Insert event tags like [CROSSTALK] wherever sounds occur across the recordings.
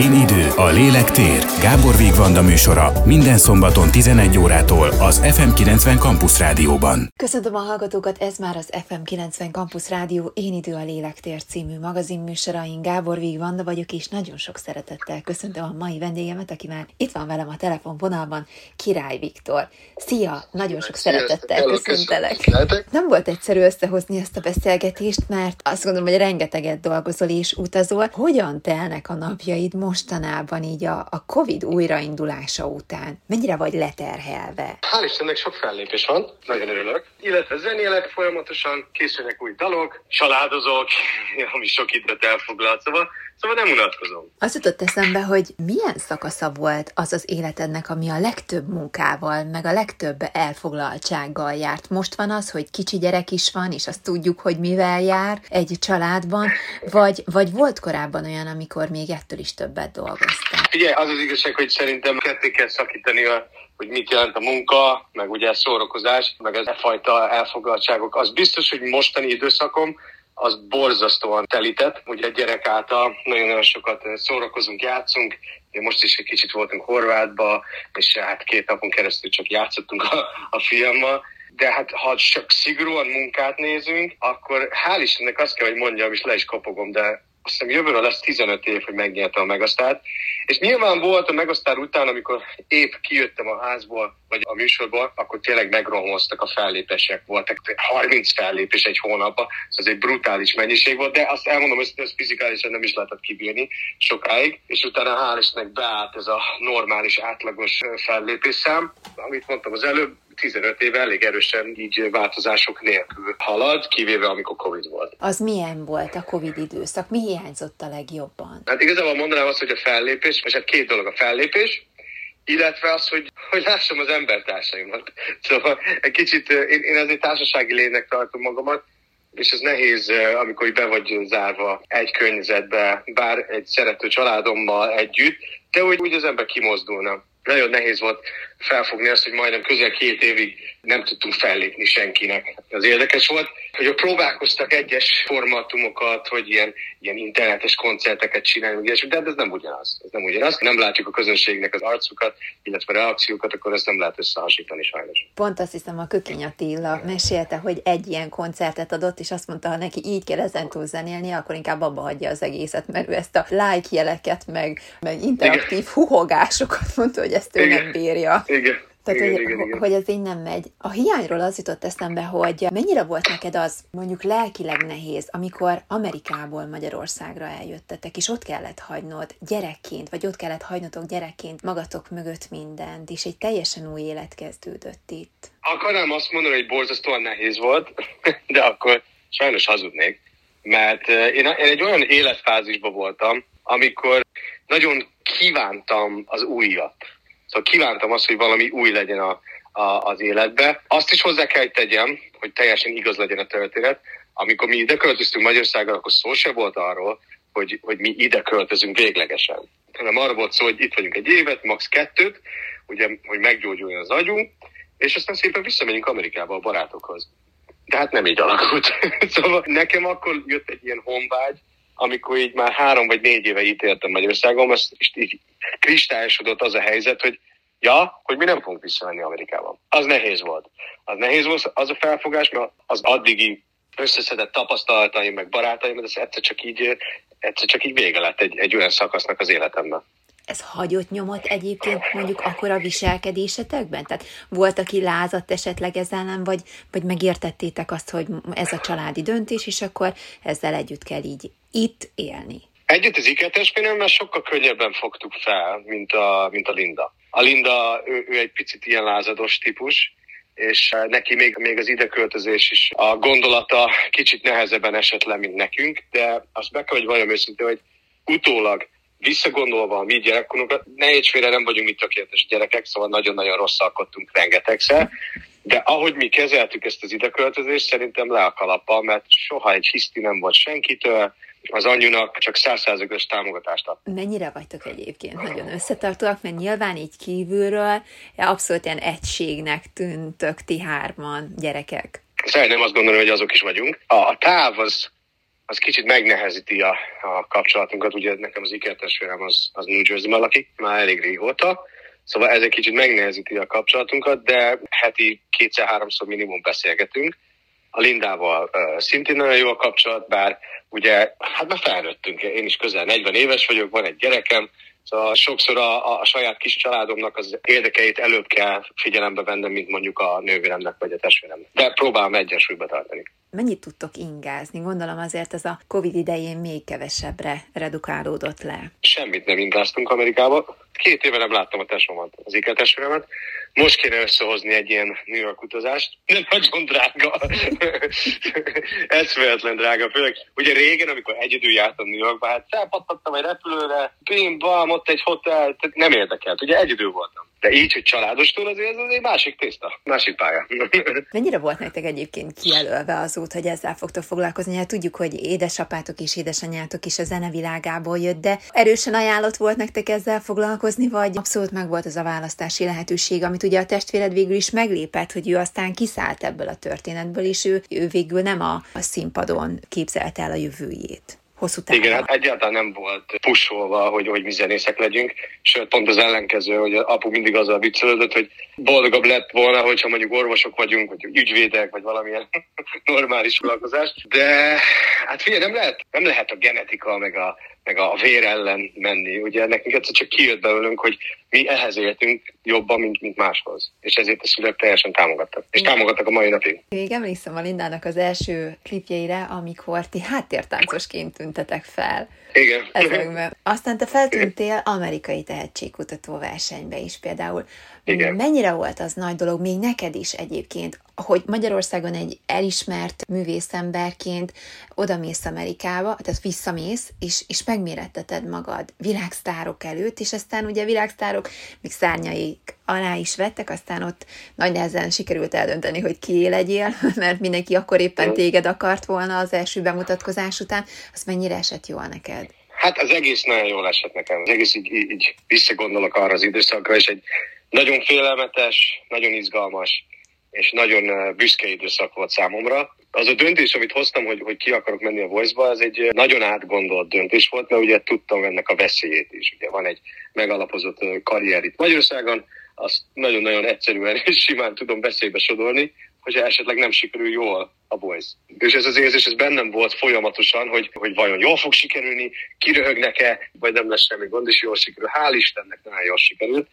Én idő, a lélek tér. Gábor Vigvanda műsora minden szombaton 11 órától az FM90 Campus Rádióban. Köszöntöm a hallgatókat, ez már az FM90 Campus Rádió Én idő, a lélek tér című magazin műsorain. Gábor Vigvanda vagyok, és nagyon sok szeretettel köszöntöm a mai vendégemet, aki már itt van velem a telefonvonalban, Király Viktor. Szia, nagyon sok Sziasztok, szeretettel köszöntelek. Nem volt egyszerű összehozni ezt a beszélgetést, mert azt gondolom, hogy rengeteget dolgozol és utazol. Hogyan telnek a napjaid mostanában így a, a Covid újraindulása után? Mennyire vagy leterhelve? Hál' Istennek sok fellépés van, nagyon örülök. Illetve zenélek folyamatosan, készülnek új dalok, családozok, [LAUGHS] ami sok időt elfoglalt, szóval, szóval nem unatkozom. Az jutott eszembe, hogy milyen szakasza volt az az életednek, ami a legtöbb munkával, meg a legtöbb elfoglaltsággal járt. Most van az, hogy kicsi gyerek is van, és azt tudjuk, hogy mivel jár egy családban, vagy, vagy volt korábban olyan, amikor még ettől is többet dolgoztál. Ugye az az igazság, hogy szerintem ketté kell szakítani a hogy mit jelent a munka, meg ugye a szórakozás, meg ez a fajta elfoglaltságok. Az biztos, hogy mostani időszakom az borzasztóan telített. Ugye a gyerek által nagyon-nagyon sokat szórakozunk, játszunk. Most is egy kicsit voltunk Horvátba, és hát két napon keresztül csak játszottunk a, a fiammal. De hát ha csak szigorúan munkát nézünk, akkor hál' Istennek azt kell, hogy mondjam, és le is kopogom, de azt hiszem jövőre lesz 15 év, hogy megnyertem a Megasztárt. És nyilván volt a Megasztár után, amikor épp kijöttem a házból, vagy a műsorból, akkor tényleg megromoztak a fellépések. Voltak 30 fellépés egy hónapban, ez egy brutális mennyiség volt, de azt elmondom, hogy ezt fizikálisan nem is lehetett kibírni sokáig, és utána hál' Istennek beállt ez a normális, átlagos fellépésszám, amit mondtam az előbb, 15 éve elég erősen így változások nélkül halad, kivéve amikor Covid volt. Az milyen volt a Covid időszak? Mi hiányzott a legjobban? Hát igazából mondanám azt, hogy a fellépés, és hát két dolog a fellépés, illetve az, hogy, hogy lássam az embertársaimat. [LAUGHS] Szóval egy kicsit, én, én azért társasági lénynek tartom magamat, és ez nehéz, amikor így be vagy zárva egy környezetbe, bár egy szerető családommal együtt, de úgy, úgy az ember kimozdulna. Nagyon nehéz volt felfogni azt, hogy majdnem közel két évig nem tudtunk fellépni senkinek. Az érdekes volt, hogy a próbálkoztak egyes formátumokat, hogy ilyen, ilyen internetes koncerteket csinálni, de ez nem ugyanaz. Ez nem ugyanaz. Nem látjuk a közönségnek az arcukat, illetve reakciókat, akkor ezt nem lehet összehasonlítani sajnos. Pont azt hiszem, a Kökény Attila mesélte, hogy egy ilyen koncertet adott, és azt mondta, ha neki így kell ezentúl zenélni, akkor inkább abba hagyja az egészet, mert ő ezt a like jeleket, meg, meg interaktív Igen. huhogásokat mondta, hogy ezt ő Igen. nem bírja. Igen. Tehát, igen, hogy, igen, igen. hogy ez így nem megy. A hiányról az jutott eszembe, hogy mennyire volt neked az mondjuk lelkileg nehéz, amikor Amerikából Magyarországra eljöttetek, és ott kellett hagynod gyerekként, vagy ott kellett hagynotok gyerekként magatok mögött mindent, és egy teljesen új élet kezdődött itt. Akarnám azt mondani, hogy borzasztóan nehéz volt, [LAUGHS] de akkor sajnos hazudnék. Mert eh, én, én egy olyan életfázisban voltam, amikor nagyon kívántam az újat. Szóval kívántam azt, hogy valami új legyen a, a, az életbe. Azt is hozzá kell hogy tegyem, hogy teljesen igaz legyen a történet. Amikor mi ide költöztünk Magyarországra, akkor szó se volt arról, hogy, hogy mi ide költözünk véglegesen. Hanem arra volt szó, hogy itt vagyunk egy évet, max. kettőt, ugye, hogy meggyógyuljon az agyunk, és aztán szépen visszamegyünk Amerikába a barátokhoz. De hát nem így alakult. [LAUGHS] szóval nekem akkor jött egy ilyen honvágy, amikor így már három vagy négy éve itt Magyarországon, és így kristályosodott az a helyzet, hogy ja, hogy mi nem fogunk visszamenni Amerikában. Az nehéz volt. Az nehéz volt az a felfogás, mert az addigi összeszedett tapasztalataim, meg barátaim, ez egyszer csak így, egyszer csak így vége lett egy, egy olyan szakasznak az életemben. Ez hagyott nyomot egyébként mondjuk akkor a viselkedésetekben? Tehát volt, aki lázadt esetleg ezzel ellen, vagy, vagy megértettétek azt, hogy ez a családi döntés, és akkor ezzel együtt kell így itt élni? Együtt az ikertestvéremmel sokkal könnyebben fogtuk fel, mint a, mint a Linda. A Linda, ő, ő egy picit ilyen lázados típus, és neki még, még az ideköltözés is a gondolata kicsit nehezebben esett le, mint nekünk, de azt be kell, hogy valami őszintén, hogy utólag visszagondolva a mi gyerekkorunkat, ne nem vagyunk mi tökéletes gyerekek, szóval nagyon-nagyon rosszalkodtunk rengetegszer, de ahogy mi kezeltük ezt az ideköltözést, szerintem le a kalappa, mert soha egy hiszti nem volt senkitől, az anyunak csak százszázalékos támogatást ad. Mennyire vagytok egyébként nagyon összetartóak, mert nyilván így kívülről abszolút ilyen egységnek tűntök ti hárman gyerekek. Szeretném azt gondolni, hogy azok is vagyunk. A, a táv az, az kicsit megnehezíti a, a kapcsolatunkat. Ugye nekem az ikertestvérem az, az New Jersey-ben lakik, már elég régóta, szóval ez egy kicsit megnehezíti a kapcsolatunkat, de heti kétszer-háromszor minimum beszélgetünk. A Lindával uh, szintén nagyon jó a kapcsolat, bár ugye, hát már felnőttünk, én is közel 40 éves vagyok, van egy gyerekem, Szóval sokszor a, a saját kis családomnak az érdekeit előbb kell figyelembe vennem, mint mondjuk a nővéremnek vagy a testvéremnek. De próbálom egyensúlyba tartani. Mennyit tudtok ingázni? Gondolom azért ez a Covid idején még kevesebbre redukálódott le. Semmit nem ingáztunk Amerikába. Két éve nem láttam a tesómat, az iketesvéremet. Most kéne összehozni egy ilyen New York utazást. Nem nagyon drága. [LAUGHS] Eszméletlen drága. Főleg, ugye régen, amikor egyedül jártam New Yorkba, hát felpattattam egy repülőre, bim, bam, ott egy hotel, tehát nem érdekelt. Ugye egyedül voltam. De így, hogy családostól azért ez egy másik tészta, másik pálya. [LAUGHS] Mennyire volt nektek egyébként kijelölve az út, hogy ezzel fogtok foglalkozni? Hát tudjuk, hogy édesapátok és édesanyátok is a zenevilágából jött, de erősen ajánlott volt nektek ezzel foglalkozni, vagy abszolút meg volt az a választási lehetőség, amit ugye a testvéred végül is meglépett, hogy ő aztán kiszállt ebből a történetből, és ő, ő végül nem a, a színpadon képzelte el a jövőjét hosszú távon. Igen, hát egyáltalán nem volt pusolva, hogy, hogy mi zenészek legyünk, sőt pont az ellenkező, hogy apu mindig azzal viccelődött, hogy boldogabb lett volna, hogyha mondjuk orvosok vagyunk, vagy ügyvédek, vagy valamilyen [LAUGHS] normális foglalkozás. De hát figyelj, nem lehet, nem lehet a genetika, meg a, meg a vér ellen menni. Ugye nekünk egyszer csak kijött belőlünk, hogy mi ehhez éltünk jobban, mint, mint máshoz. És ezért a szülők teljesen támogattak. És támogattak a mai napig. Még emlékszem a Lindának az első klipjeire, amikor ti háttértáncosként tüntetek fel. Igen. Ezekben. Aztán te feltűntél amerikai tehetségkutató versenybe is például. Igen. Mennyire volt az nagy dolog, még neked is egyébként, hogy Magyarországon egy elismert művészemberként odamész Amerikába, tehát visszamész, és, és megméretteted magad világsztárok előtt, és aztán ugye világsztárok még szárnyaik alá is vettek, aztán ott nagy nehezen sikerült eldönteni, hogy ki legyél, [LAUGHS] mert mindenki akkor éppen téged akart volna az első bemutatkozás után. Az mennyire esett jól neked? Hát az egész nagyon jól esett nekem. Az egész így, így visszagondolok arra az időszakra, és egy nagyon félelmetes, nagyon izgalmas, és nagyon büszke időszak volt számomra. Az a döntés, amit hoztam, hogy, hogy ki akarok menni a Voice-ba, ez egy nagyon átgondolt döntés volt, mert ugye tudtam ennek a veszélyét is. Ugye van egy megalapozott karrier itt Magyarországon, azt nagyon-nagyon egyszerűen [LAUGHS] és simán tudom beszélybe sodorni, hogy esetleg nem sikerül jól a Boys. És ez az érzés, ez bennem volt folyamatosan, hogy, hogy vajon jól fog sikerülni, kiröhögnek-e, vagy nem lesz semmi gond, és jól sikerül. Hál' Istennek nagyon jól sikerült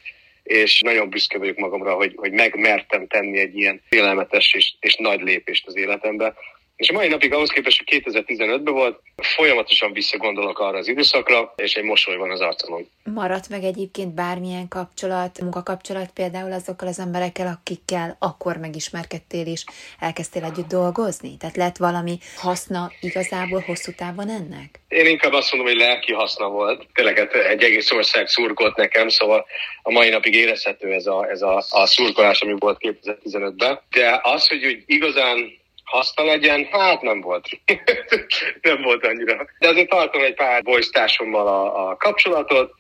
és nagyon büszke vagyok magamra, hogy, hogy megmertem tenni egy ilyen félelmetes és, és nagy lépést az életembe. És a mai napig ahhoz képest, hogy 2015-ben volt, folyamatosan visszagondolok arra az időszakra, és egy mosoly van az arcomon. Maradt meg egyébként bármilyen kapcsolat, munkakapcsolat például azokkal az emberekkel, akikkel akkor megismerkedtél és elkezdtél együtt dolgozni? Tehát lett valami haszna igazából hosszú távon ennek? Én inkább azt mondom, hogy lelki haszna volt. Tényleg hát egy egész ország szurkolt nekem, szóval a mai napig érezhető ez a, ez a, a szurkolás, ami volt 2015-ben. De az, hogy, hogy igazán haszna legyen, hát nem volt. [LAUGHS] nem volt annyira. De azért tartom egy pár boys társommal a, a kapcsolatot,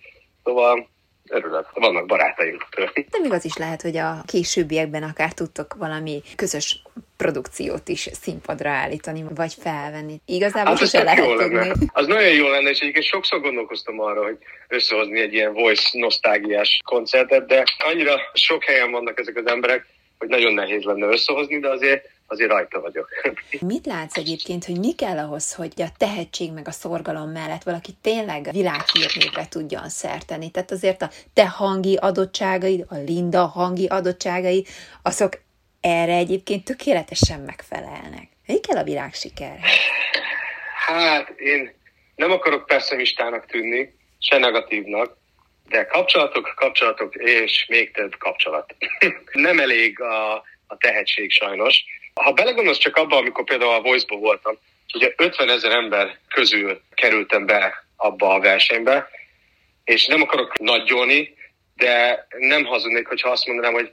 szóval örülök, vannak barátaim. [LAUGHS] Nem igaz is lehet, hogy a későbbiekben akár tudtok valami közös produkciót is színpadra állítani, vagy felvenni. Igazából hát sose lehet jó lenne. Az nagyon jó lenne, és egyébként sokszor gondolkoztam arra, hogy összehozni egy ilyen voice nosztalgiás koncertet, de annyira sok helyen vannak ezek az emberek, hogy nagyon nehéz lenne összehozni, de azért azért rajta vagyok. [LAUGHS] Mit látsz egyébként, hogy mi kell ahhoz, hogy a tehetség meg a szorgalom mellett valaki tényleg világhírnévre tudjon szerteni? Tehát azért a te hangi adottságai, a Linda hangi adottságai, azok erre egyébként tökéletesen megfelelnek. Mi kell a világ siker? Hát én nem akarok pessimistának tűnni, se negatívnak, de kapcsolatok, kapcsolatok és még több kapcsolat. [CLEARS THROAT] nem elég a, a tehetség sajnos. Ha belegondolsz csak abba, amikor például a Voice-ba voltam, ugye 50 ezer ember közül kerültem be abba a versenybe, és nem akarok nagyolni, de nem hazudnék, hogyha azt mondanám, hogy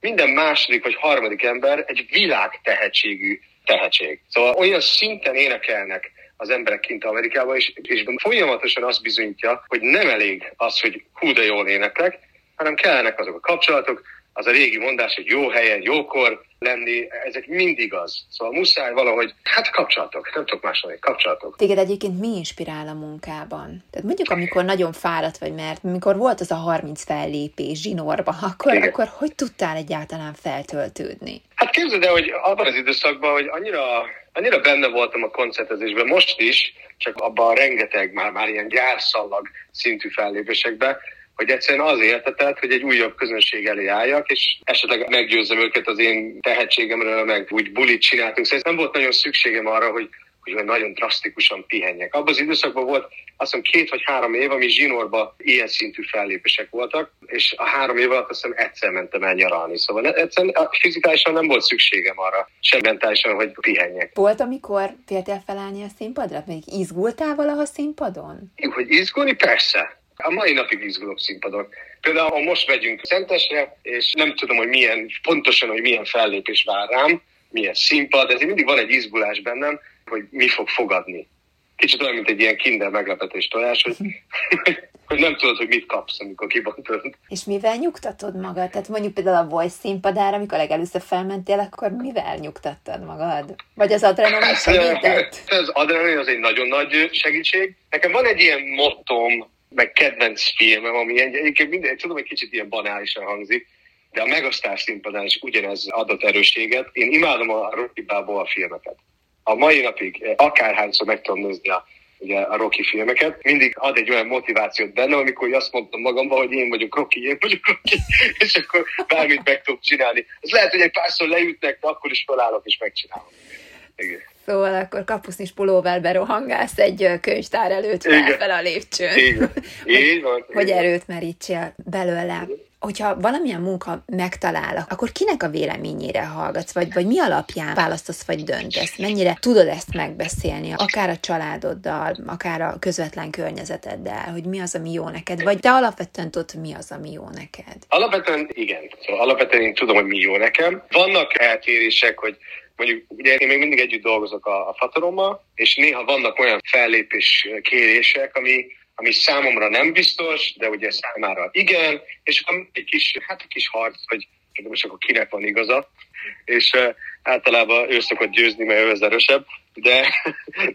minden második vagy harmadik ember egy világ tehetségű tehetség. Szóval olyan szinten énekelnek az emberek kint Amerikában, és, és folyamatosan azt bizonyítja, hogy nem elég az, hogy hú de jól éneklek, hanem kellenek azok a kapcsolatok, az a régi mondás, hogy jó helyen, jókor, lenni, ezek mindig az. Szóval muszáj valahogy, hát kapcsolatok, nem tudok másolni, kapcsolatok. Téged egyébként mi inspirál a munkában? Tehát mondjuk, amikor nagyon fáradt vagy, mert mikor volt az a 30 fellépés zsinórba, akkor, Igen. akkor hogy tudtál egyáltalán feltöltődni? Hát képzeld el, hogy abban az időszakban, hogy annyira annyira benne voltam a koncertezésben, most is, csak abban rengeteg már, már ilyen gyárszallag szintű fellépésekben, hogy egyszerűen az értetett, hogy egy újabb közönség elé álljak, és esetleg meggyőzzem őket az én tehetségemről, meg úgy bulit csináltunk. Szóval nem volt nagyon szükségem arra, hogy hogy nagyon drasztikusan pihenjek. Abban az időszakban volt azt hiszem két vagy három év, ami zsinórban ilyen szintű fellépések voltak, és a három év alatt azt hiszem egyszer mentem el nyaralni. Szóval egyszerűen fizikálisan nem volt szükségem arra, sem mentálisan, hogy pihenjek. Volt, amikor féltél felállni a színpadra? Még izgultál valaha színpadon? Hogy izgulni? Persze. A mai napig izgulok színpadon. Például, most megyünk Szentesre, és nem tudom, hogy milyen, pontosan, hogy milyen fellépés vár rám, milyen színpad, ezért mindig van egy izgulás bennem, hogy mi fog fogadni. Kicsit olyan, mint egy ilyen kinder meglepetés tojás, hogy, [LAUGHS] hogy nem tudod, hogy mit kapsz, amikor kibontod. És mivel nyugtatod magad? Tehát mondjuk például a Voice színpadára, amikor legelőször felmentél, akkor mivel nyugtattad magad? Vagy az adrenalin hát, segített? Az adrenalin az egy nagyon nagy segítség. Nekem van egy ilyen mottom, meg kedvenc filmem, ami egyébként minden, tudom, hogy kicsit ilyen banálisan hangzik, de a Megasztár színpadán is ugyanez adott erősséget. Én imádom a Rocky Balboa filmeket a mai napig eh, akárhányszor meg tudom nézni a, ugye, a Rocky filmeket, mindig ad egy olyan motivációt benne, amikor azt mondtam magamban, hogy én vagyok Rocky, én vagyok Rocky, [LAUGHS] és akkor bármit meg tudok csinálni. Az lehet, hogy egy párszor leütnek, de akkor is felállok és megcsinálom. Igen. Szóval akkor kapusznis pulóverbe rohangálsz egy könyvtár előtt fel a lépcsőn. Igen. Így van. hogy erőt merítsél belőle hogyha valamilyen munka megtalál, akkor kinek a véleményére hallgatsz, vagy, vagy mi alapján választasz, vagy döntesz? Mennyire tudod ezt megbeszélni, akár a családoddal, akár a közvetlen környezeteddel, hogy mi az, ami jó neked, vagy te alapvetően tudod, mi az, ami jó neked? Alapvetően igen. Szóval alapvetően én tudom, hogy mi jó nekem. Vannak eltérések, hogy mondjuk ugye én még mindig együtt dolgozok a, a fatorommal, és néha vannak olyan fellépés kérések, ami ami számomra nem biztos, de ugye számára igen, és akkor egy kis, hát egy kis harc, hogy most akkor kinek van igaza, és uh, általában ő szokott győzni, mert ő az erősebb, de,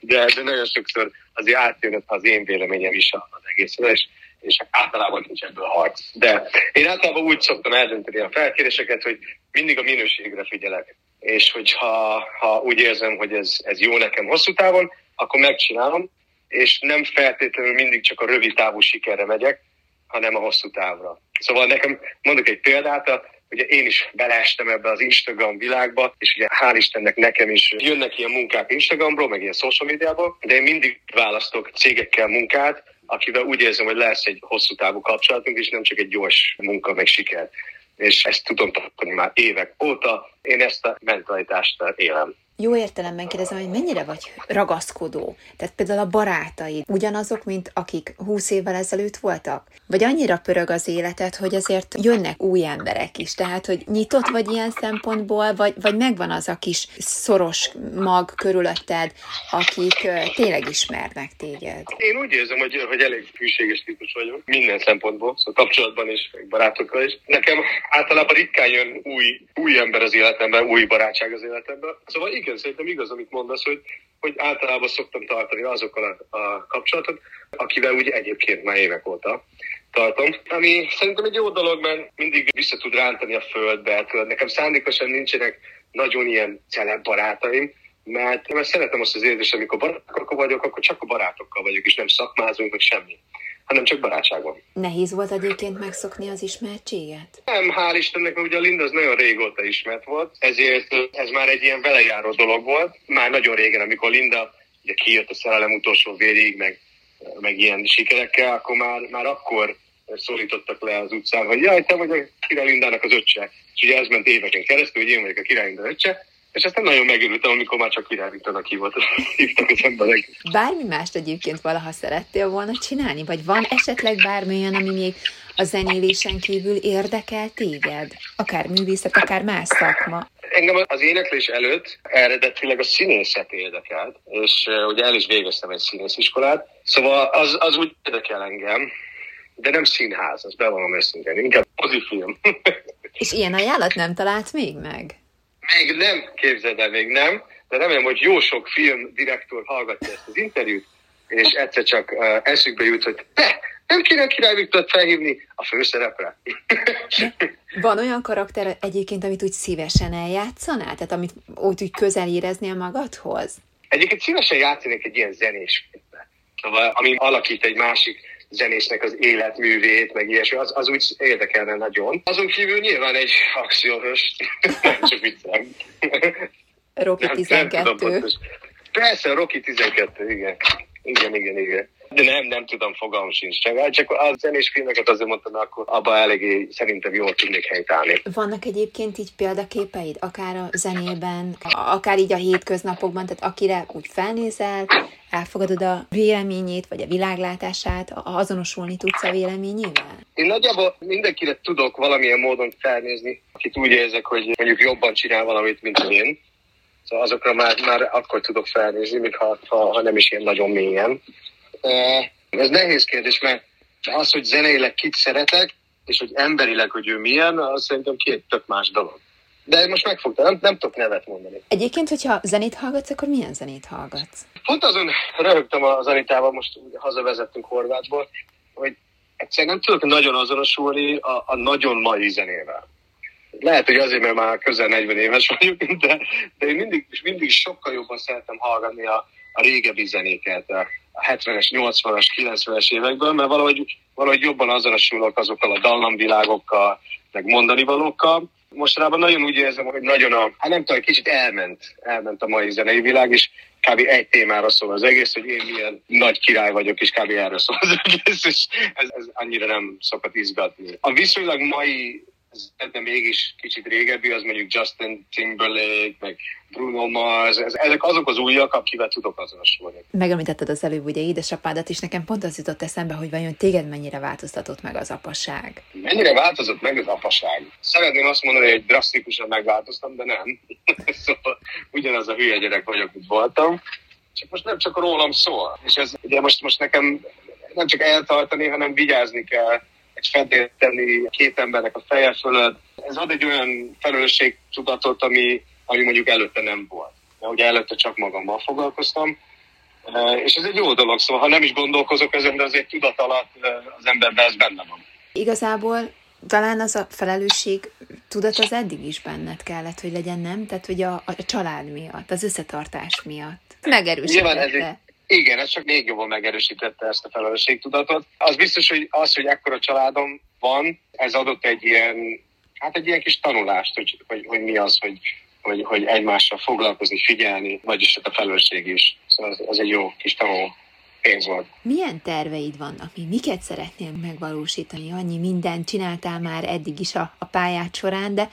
de, de nagyon sokszor azért átjön az én véleményem is az egészre, és, és általában nincs ebből harc. De én általában úgy szoktam eldönteni a felkéréseket, hogy mindig a minőségre figyelek. És hogyha ha úgy érzem, hogy ez, ez jó nekem hosszú távon, akkor megcsinálom, és nem feltétlenül mindig csak a rövid távú sikerre megyek, hanem a hosszú távra. Szóval nekem, mondok egy példát, ugye én is beleestem ebbe az Instagram világba, és ugye hál' Istennek nekem is jönnek ilyen munkák Instagramról, meg ilyen social médiából, de én mindig választok cégekkel munkát, akivel úgy érzem, hogy lesz egy hosszú távú kapcsolatunk, és nem csak egy gyors munka, meg siker. És ezt tudom tartani már évek óta. Én ezt a mentalitást élem jó értelemben kérdezem, hogy mennyire vagy ragaszkodó? Tehát például a barátaid ugyanazok, mint akik húsz évvel ezelőtt voltak? Vagy annyira pörög az életed, hogy azért jönnek új emberek is? Tehát, hogy nyitott vagy ilyen szempontból, vagy, vagy megvan az a kis szoros mag körülötted, akik tényleg ismernek téged? Én úgy érzem, hogy, hogy elég hűséges típus vagyok, minden szempontból, szóval kapcsolatban is, barátokkal is. Nekem általában ritkán jön új, új ember az életemben, új barátság az életemben. Szóval igen, szerintem igaz, amit mondasz, hogy, hogy általában szoktam tartani azokkal a, a kapcsolatot, akivel úgy egyébként már évek óta tartom. Ami szerintem egy jó dolog, mert mindig vissza tud rántani a földbe. Tudod, nekem szándékosan nincsenek nagyon ilyen celeb barátaim, mert, mert szeretem azt az érzést, amikor barátokkal vagyok, akkor csak a barátokkal vagyok, és nem szakmázunk, vagy semmi hanem csak barátságban. Nehéz volt egyébként megszokni az ismertséget? Nem, hál' Istennek, mert ugye a Linda az nagyon régóta ismert volt, ezért ez már egy ilyen velejáró dolog volt. Már nagyon régen, amikor Linda ugye kijött a szerelem utolsó végig, meg, meg ilyen sikerekkel, akkor már, már akkor szólítottak le az utcán, hogy jaj, te vagy a Király Lindának az öccse. És ugye ez ment éveken keresztül, hogy én vagyok a Király Linda öccse, és aztán nagyon megörültem, amikor már csak irányítanak hívott, [LAUGHS] hívtak az emberek. Bármi mást egyébként valaha szerettél volna csinálni? Vagy van esetleg bármi olyan, ami még a zenélésen kívül érdekel téged? Akár művészet, akár más szakma? Engem az éneklés előtt eredetileg a színészet érdekelt, és uh, ugye el is végeztem egy színésziskolát, szóval az, az úgy érdekel engem, de nem színház, az bevallom őszintén, inkább mozifilm. [LAUGHS] és ilyen ajánlat nem talált még meg? Még nem, képzeld el, még nem, de remélem, hogy jó sok film direktor hallgatja ezt az interjút, és egyszer csak uh, eszükbe jut, hogy te, nem kéne Király Viktort felhívni a főszerepre. [LAUGHS] Van olyan karakter egyébként, amit úgy szívesen eljátszanál? Tehát amit úgy, úgy közel éreznél magadhoz? Egyébként szívesen játszanék egy ilyen zenés filmbe. Szóval, ami alakít egy másik zenésnek az életművét, meg ilyesmi, az, az úgy érdekelne nagyon. Azon kívül nyilván egy akcióhős, [LAUGHS] nem csak viccelem. Rocky 12. Persze, Rocky 12, igen. Igen, igen, igen. De nem, nem tudom, fogalmam sincs. Csak, csak a zenés filmeket azért mondtam, akkor abba eléggé szerintem jól tudnék helytállni. Vannak egyébként így példaképeid, akár a zenében, akár így a hétköznapokban, tehát akire úgy felnézel, elfogadod a véleményét, vagy a világlátását, azonosulni tudsz a véleményével? Én nagyjából mindenkire tudok valamilyen módon felnézni, akit úgy érzek, hogy mondjuk jobban csinál valamit, mint én. Szóval azokra már, már akkor tudok felnézni, még ha, ha, ha nem is ilyen nagyon mélyen. Ez nehéz kérdés, mert az, hogy zeneileg kit szeretek, és hogy emberileg, hogy ő milyen, az szerintem két tök más dolog. De most megfogta, nem, nem tudok nevet mondani. Egyébként, hogyha zenét hallgatsz, akkor milyen zenét hallgatsz? Pont azon röhögtem a Zanitával, most hazavezettünk Horvátból, hogy egyszerűen nem tudok nagyon azonosulni a, a nagyon mai zenével. Lehet, hogy azért, mert már közel 40 éves vagyok, de, de én mindig, mindig sokkal jobban szeretem hallgatni a, a régebbi zenéket, a 70-es, 80-as, 90-es évekből, mert valahogy, valahogy jobban azonosulok azokkal a dallamvilágokkal, meg mondani valókkal. Mostanában nagyon úgy érzem, hogy nagyon a, hát nem tudom, kicsit elment, elment a mai zenei világ, és kb. egy témára szól az egész, hogy én milyen nagy király vagyok, és kb. erről szól az egész, és ez, ez annyira nem szokott izgatni. A viszonylag mai de mégis kicsit régebbi, az mondjuk Justin Timberlake, meg Bruno Mars, ezek azok az újak, akivel tudok azonosulni. Megemlítetted az előbb ugye édesapádat is, nekem pont az jutott eszembe, hogy vajon téged mennyire változtatott meg az apaság? Mennyire változott meg az apaság? Szeretném azt mondani, hogy drasztikusan megváltoztam, de nem. [LAUGHS] szóval ugyanaz a hülye gyerek vagyok, mint voltam. Csak most nem csak rólam szól. És ez ugye most, most nekem nem csak eltartani, hanem vigyázni kell egy fedélt tenni két embernek a feje fölött. Ez ad egy olyan felelősségtudatot, ami, ami mondjuk előtte nem volt. Mert ugye előtte csak magammal foglalkoztam, e, és ez egy jó dolog, szóval ha nem is gondolkozok ezen, de azért tudat alatt e, az emberben ez benne van. Igazából talán az a felelősség tudat az eddig is benned kellett, hogy legyen, nem? Tehát, hogy a, a család miatt, az összetartás miatt. Megerősítette. Igen, ez csak még jobban megerősítette ezt a felelősségtudatot. Az biztos, hogy az, hogy ekkora családom van, ez adott egy ilyen, hát egy ilyen kis tanulást, hogy, hogy, hogy mi az, hogy, hogy, hogy egymással foglalkozni, figyelni, vagyis hát a felelősség is. Szóval az, az egy jó kis tanul pénz volt. Milyen terveid vannak? Mi miket szeretnél megvalósítani? Annyi mindent csináltál már eddig is a, a pályát során, de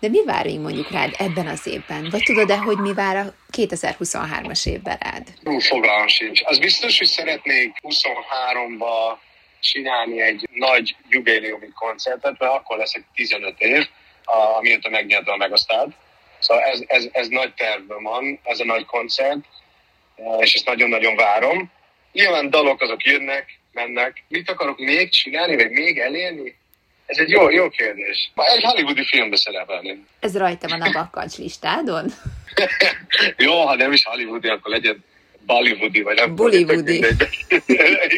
de mi vár még mondjuk rád ebben az évben? Vagy tudod-e, hogy mi vár a 2023-as évben rád? Hú, fogalmam sincs. Az biztos, hogy szeretnék 23-ba csinálni egy nagy jubileumi koncertet, mert akkor lesz egy 15 év, amióta megnyertem a Megasztárt. Szóval ez, ez, ez nagy tervben van, ez a nagy koncert, és ezt nagyon-nagyon várom. Nyilván dalok azok jönnek, mennek. Mit akarok még csinálni, vagy még elérni? Ez egy jó, jó kérdés. Ma egy hollywoodi filmbe szerepelni. Ez rajta van a bakkancs listádon? [LAUGHS] jó, ha nem is hollywoodi, akkor legyen Bollywoodi, vagy nem Bollywoodi. [LAUGHS]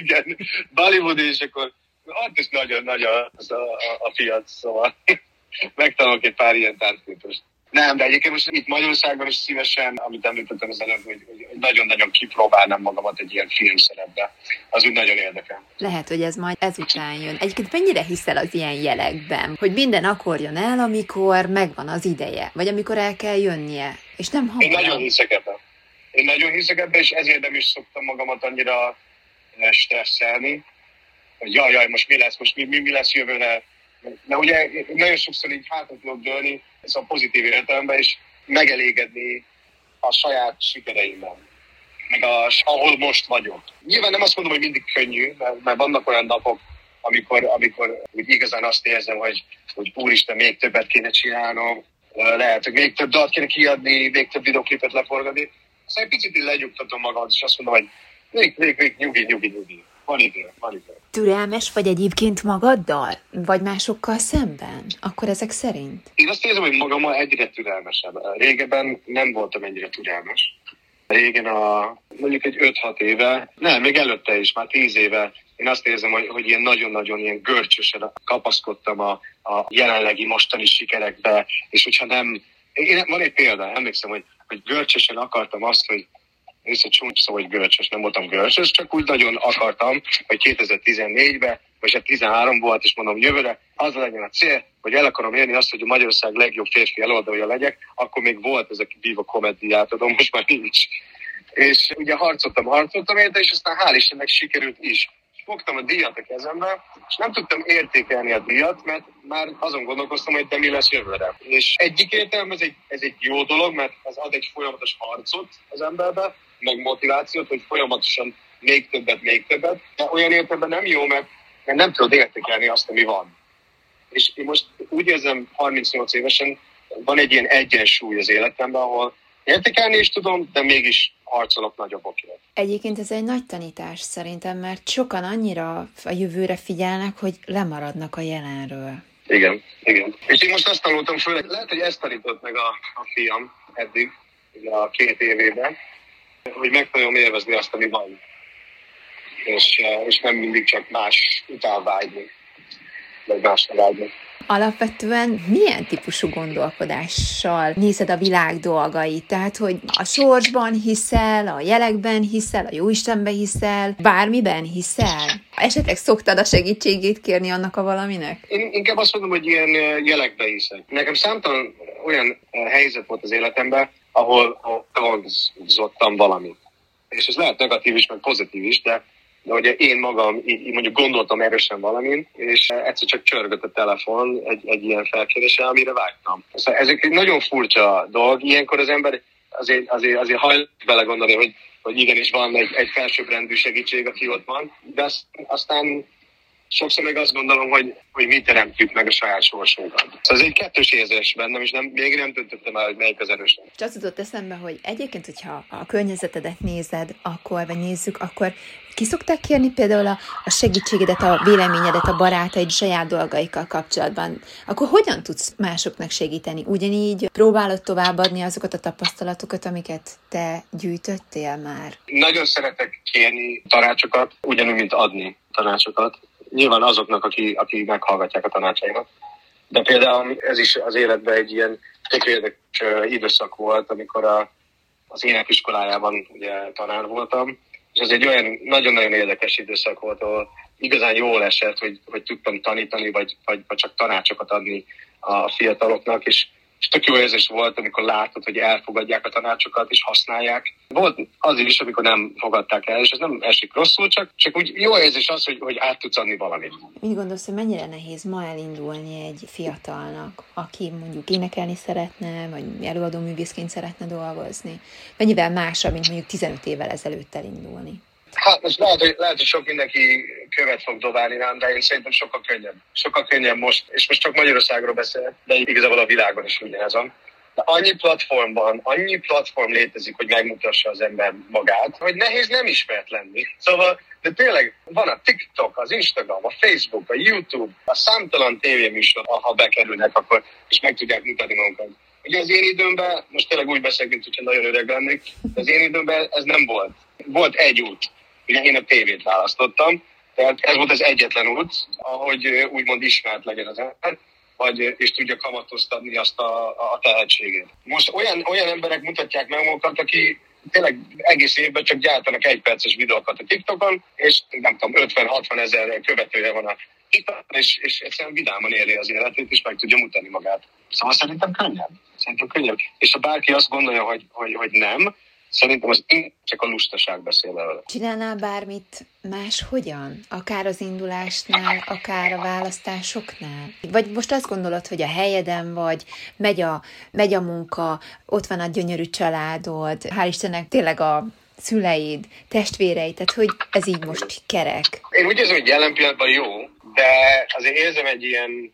Igen, Bollywoodi, és akkor ott is nagyon nagy a, a, a piac, szóval megtanulok egy pár ilyen tárcsképest. Nem, de egyébként most itt Magyarországon is szívesen, amit említettem az előbb, hogy, hogy nagyon-nagyon kipróbálnám magamat egy ilyen filmszerepbe. Az úgy nagyon érdekel. Lehet, hogy ez majd ezután jön. Egyébként mennyire hiszel az ilyen jelekben? Hogy minden akkor jön el, amikor megvan az ideje, vagy amikor el kell jönnie, és nem hamar. Én nagyon hiszek ebben. Én nagyon hiszek ebben, és ezért nem is szoktam magamat annyira stresszelni, hogy jaj, jaj, most mi lesz, most mi, mi, mi lesz jövőre, de ugye nagyon sokszor így hátat tudok dőlni, ez a pozitív értelemben, és megelégedni a saját sikereimben, meg a, ahol most vagyok. Nyilván nem azt mondom, hogy mindig könnyű, mert, mert vannak olyan napok, amikor, amikor úgy igazán azt érzem, hogy, hogy úristen, még többet kéne csinálnom, lehet, hogy még több dalt kéne kiadni, még több videoklipet leforgatni. Aztán egy picit így legyugtatom magam, és azt mondom, hogy még, még, még, nyugi, nyugi, nyugi van idő, van idő. Türelmes vagy egyébként magaddal? Vagy másokkal szemben? Akkor ezek szerint? Én azt érzem, hogy magammal egyre türelmesebb. Régebben nem voltam ennyire türelmes. Régen a mondjuk egy 5-6 éve, nem, még előtte is, már 10 éve én azt érzem, hogy, hogy ilyen nagyon-nagyon ilyen görcsösen kapaszkodtam a, a jelenlegi mostani sikerekbe, és hogyha nem, én, van egy példa, emlékszem, hogy, hogy görcsösen akartam azt, hogy egy csúcs szó, hogy görcsös, nem voltam görcsös, csak úgy nagyon akartam, hogy 2014-ben, vagy 13 hát volt, és mondom, jövőre az legyen a cél, hogy el akarom érni azt, hogy a Magyarország legjobb férfi előadója legyek, akkor még volt ez a Viva Comedy átadom, most már nincs. És ugye harcoltam, harcoltam érte, és aztán hál' Istennek sikerült is fogtam a díjat a kezembe, és nem tudtam értékelni a díjat, mert már azon gondolkoztam, hogy de mi lesz jövőre. És egyik értelme ez egy, ez egy jó dolog, mert ez ad egy folyamatos harcot az emberbe, meg motivációt, hogy folyamatosan még többet, még többet, de olyan értelemben nem jó, mert, mert nem tudod értékelni azt, ami van. És én most úgy érzem 38 évesen, van egy ilyen egyensúly az életemben, ahol értékelni is tudom, de mégis harcolok nagyobbokért. Egyébként ez egy nagy tanítás szerintem, mert sokan annyira a jövőre figyelnek, hogy lemaradnak a jelenről. Igen, igen. És én most azt tanultam főleg, lehet, hogy ezt tanított meg a, a fiam eddig, a két évében, hogy megtanulom élvezni azt, ami van. És, és nem mindig csak más után vágyni, vagy másra vágyni. Alapvetően milyen típusú gondolkodással nézed a világ dolgait? Tehát, hogy a sorsban hiszel, a jelekben hiszel, a jóistenben hiszel, bármiben hiszel? Esetleg szoktad a segítségét kérni annak a valaminek? Én inkább azt mondom, hogy ilyen jelekbe hiszek. Nekem számtalan olyan helyzet volt az életemben, ahol dolgozottam valamit. És ez lehet negatív is, meg pozitív is, de de ugye én magam így, mondjuk gondoltam erősen valamin, és egyszer csak csörgött a telefon egy, egy ilyen felkéréssel, amire vágtam. Szóval ezek egy nagyon furcsa dolog, ilyenkor az ember azért, azért, azért hajl bele gondolni, hogy, hogy igenis van egy, egy felsőbbrendű segítség, aki ott van, de azt, aztán sokszor meg azt gondolom, hogy, hogy mi teremtjük meg a saját sorsunkat. Szóval ez egy kettős érzés bennem, és nem, még nem döntöttem el, hogy melyik az erősebb. És azt jutott eszembe, hogy egyébként, hogyha a környezetedet nézed, akkor, vagy nézzük, akkor ki szokták kérni például a, a segítségedet, a véleményedet, a barátaid saját dolgaikkal kapcsolatban, akkor hogyan tudsz másoknak segíteni? Ugyanígy próbálod továbbadni azokat a tapasztalatokat, amiket te gyűjtöttél már? Nagyon szeretek kérni tanácsokat, ugyanúgy, mint adni tanácsokat nyilván azoknak, aki, aki meghallgatják a tanácsaimat. De például ez is az életben egy ilyen tök érdekes időszak volt, amikor a, az énekiskolájában ugye tanár voltam, és ez egy olyan nagyon-nagyon érdekes időszak volt, ahol igazán jól esett, hogy, hogy tudtam tanítani, vagy, vagy, vagy csak tanácsokat adni a fiataloknak, és és tök jó érzés volt, amikor látod, hogy elfogadják a tanácsokat és használják. Volt az is, amikor nem fogadták el, és ez nem esik rosszul, csak, csak úgy jó érzés az, hogy, hogy át tudsz adni valamit. Mit gondolsz, hogy mennyire nehéz ma elindulni egy fiatalnak, aki mondjuk énekelni szeretne, vagy előadó művészként szeretne dolgozni? Mennyivel másabb, mint mondjuk 15 évvel ezelőtt elindulni? Hát most lehet, hogy, lehet, hogy sok mindenki követ fog dobálni rám, de én szerintem sokkal könnyebb. Sokkal könnyebb most, és most csak Magyarországról beszél, de igazából a világon is ugyanez van. De annyi platformban, annyi platform létezik, hogy megmutassa az ember magát, hogy nehéz nem ismert lenni. Szóval, de tényleg van a TikTok, az Instagram, a Facebook, a YouTube, a számtalan tévéműsor, ha bekerülnek, akkor és meg tudják mutatni magukat. Ugye az én időmben, most tényleg úgy beszélünk, hogyha nagyon öreg lennék, az én időmben ez nem volt. Volt egy út. Ugye én a tévét választottam, tehát ez volt az egyetlen út, ahogy úgymond ismert legyen az ember, vagy, és tudja kamatoztatni azt a, a tehetségét. Most olyan, olyan emberek mutatják meg magukat, aki tényleg egész évben csak gyártanak egy perces videókat a TikTokon, és nem tudom, 50-60 ezer követője van a TikTokon, és, és egyszerűen vidáman éli az életét, és meg tudja mutatni magát. Szóval szerintem könnyebb. Szerintem könnyebb. És ha bárki azt gondolja, hogy, hogy, hogy nem, Szerintem az én csak a lustaság beszél el. Csinálnál bármit más hogyan? Akár az indulásnál, akár a választásoknál? Vagy most azt gondolod, hogy a helyeden vagy, megy a, megy a munka, ott van a gyönyörű családod, hál' Istennek tényleg a szüleid, testvéreid, tehát hogy ez így most kerek? Én úgy érzem, hogy jelen pillanatban jó, de azért érzem egy ilyen,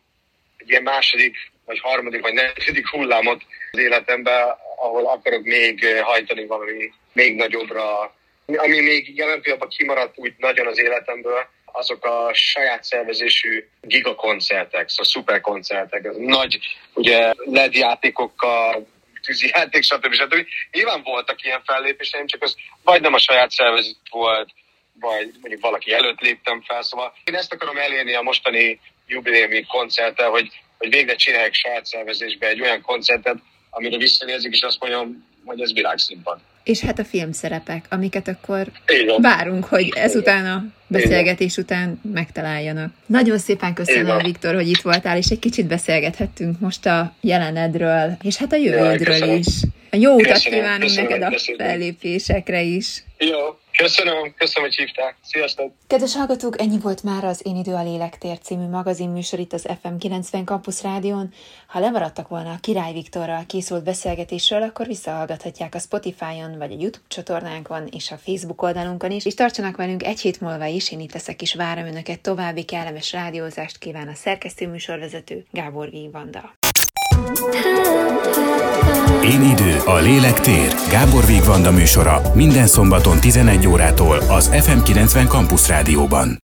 egy ilyen második, vagy harmadik, vagy negyedik hullámot az életemben, ahol akarok még hajtani valami még nagyobbra, Ami még jelen pillanatban kimaradt úgy nagyon az életemből, azok a saját szervezésű gigakoncertek, szóval szuperkoncertek, nagy ugye LED játékokkal, tűzi játék, stb. stb. Nyilván voltak ilyen fellépéseim, csak az vagy nem a saját szervezet volt, vagy mondjuk valaki előtt léptem fel, szóval én ezt akarom elérni a mostani jubiléumi koncerttel, hogy, hogy végre csináljak saját szervezésbe egy olyan koncertet, amire visszanézik, és azt mondjam, hogy ez világszínpad. És hát a filmszerepek, amiket akkor várunk, hogy ezután a beszélgetés után megtaláljanak. Nagyon szépen köszönöm, Viktor, hogy itt voltál, és egy kicsit beszélgethettünk most a jelenedről, és hát a jövődről is. A jó utat kívánunk köszönöm, neked a köszönöm. fellépésekre is. Jó, Köszönöm, köszönöm, hogy hívták. Sziasztok! Kedves hallgatók, ennyi volt már az Én idő a lélektér című magazinműsor itt az FM 90 Campus Rádión. Ha lemaradtak volna a Király Viktorral készült beszélgetésről, akkor visszahallgathatják a Spotify-on, vagy a YouTube csatornánkon, és a Facebook oldalunkon is. És tartsanak velünk egy hét múlva is, én itt leszek és várom Önöket további kellemes rádiózást kíván a szerkesztő műsorvezető Gábor G. Vanda. Én idő, a lélek tér. Gábor Vigvanda műsora minden szombaton 11 órától az FM90 Campus Rádióban.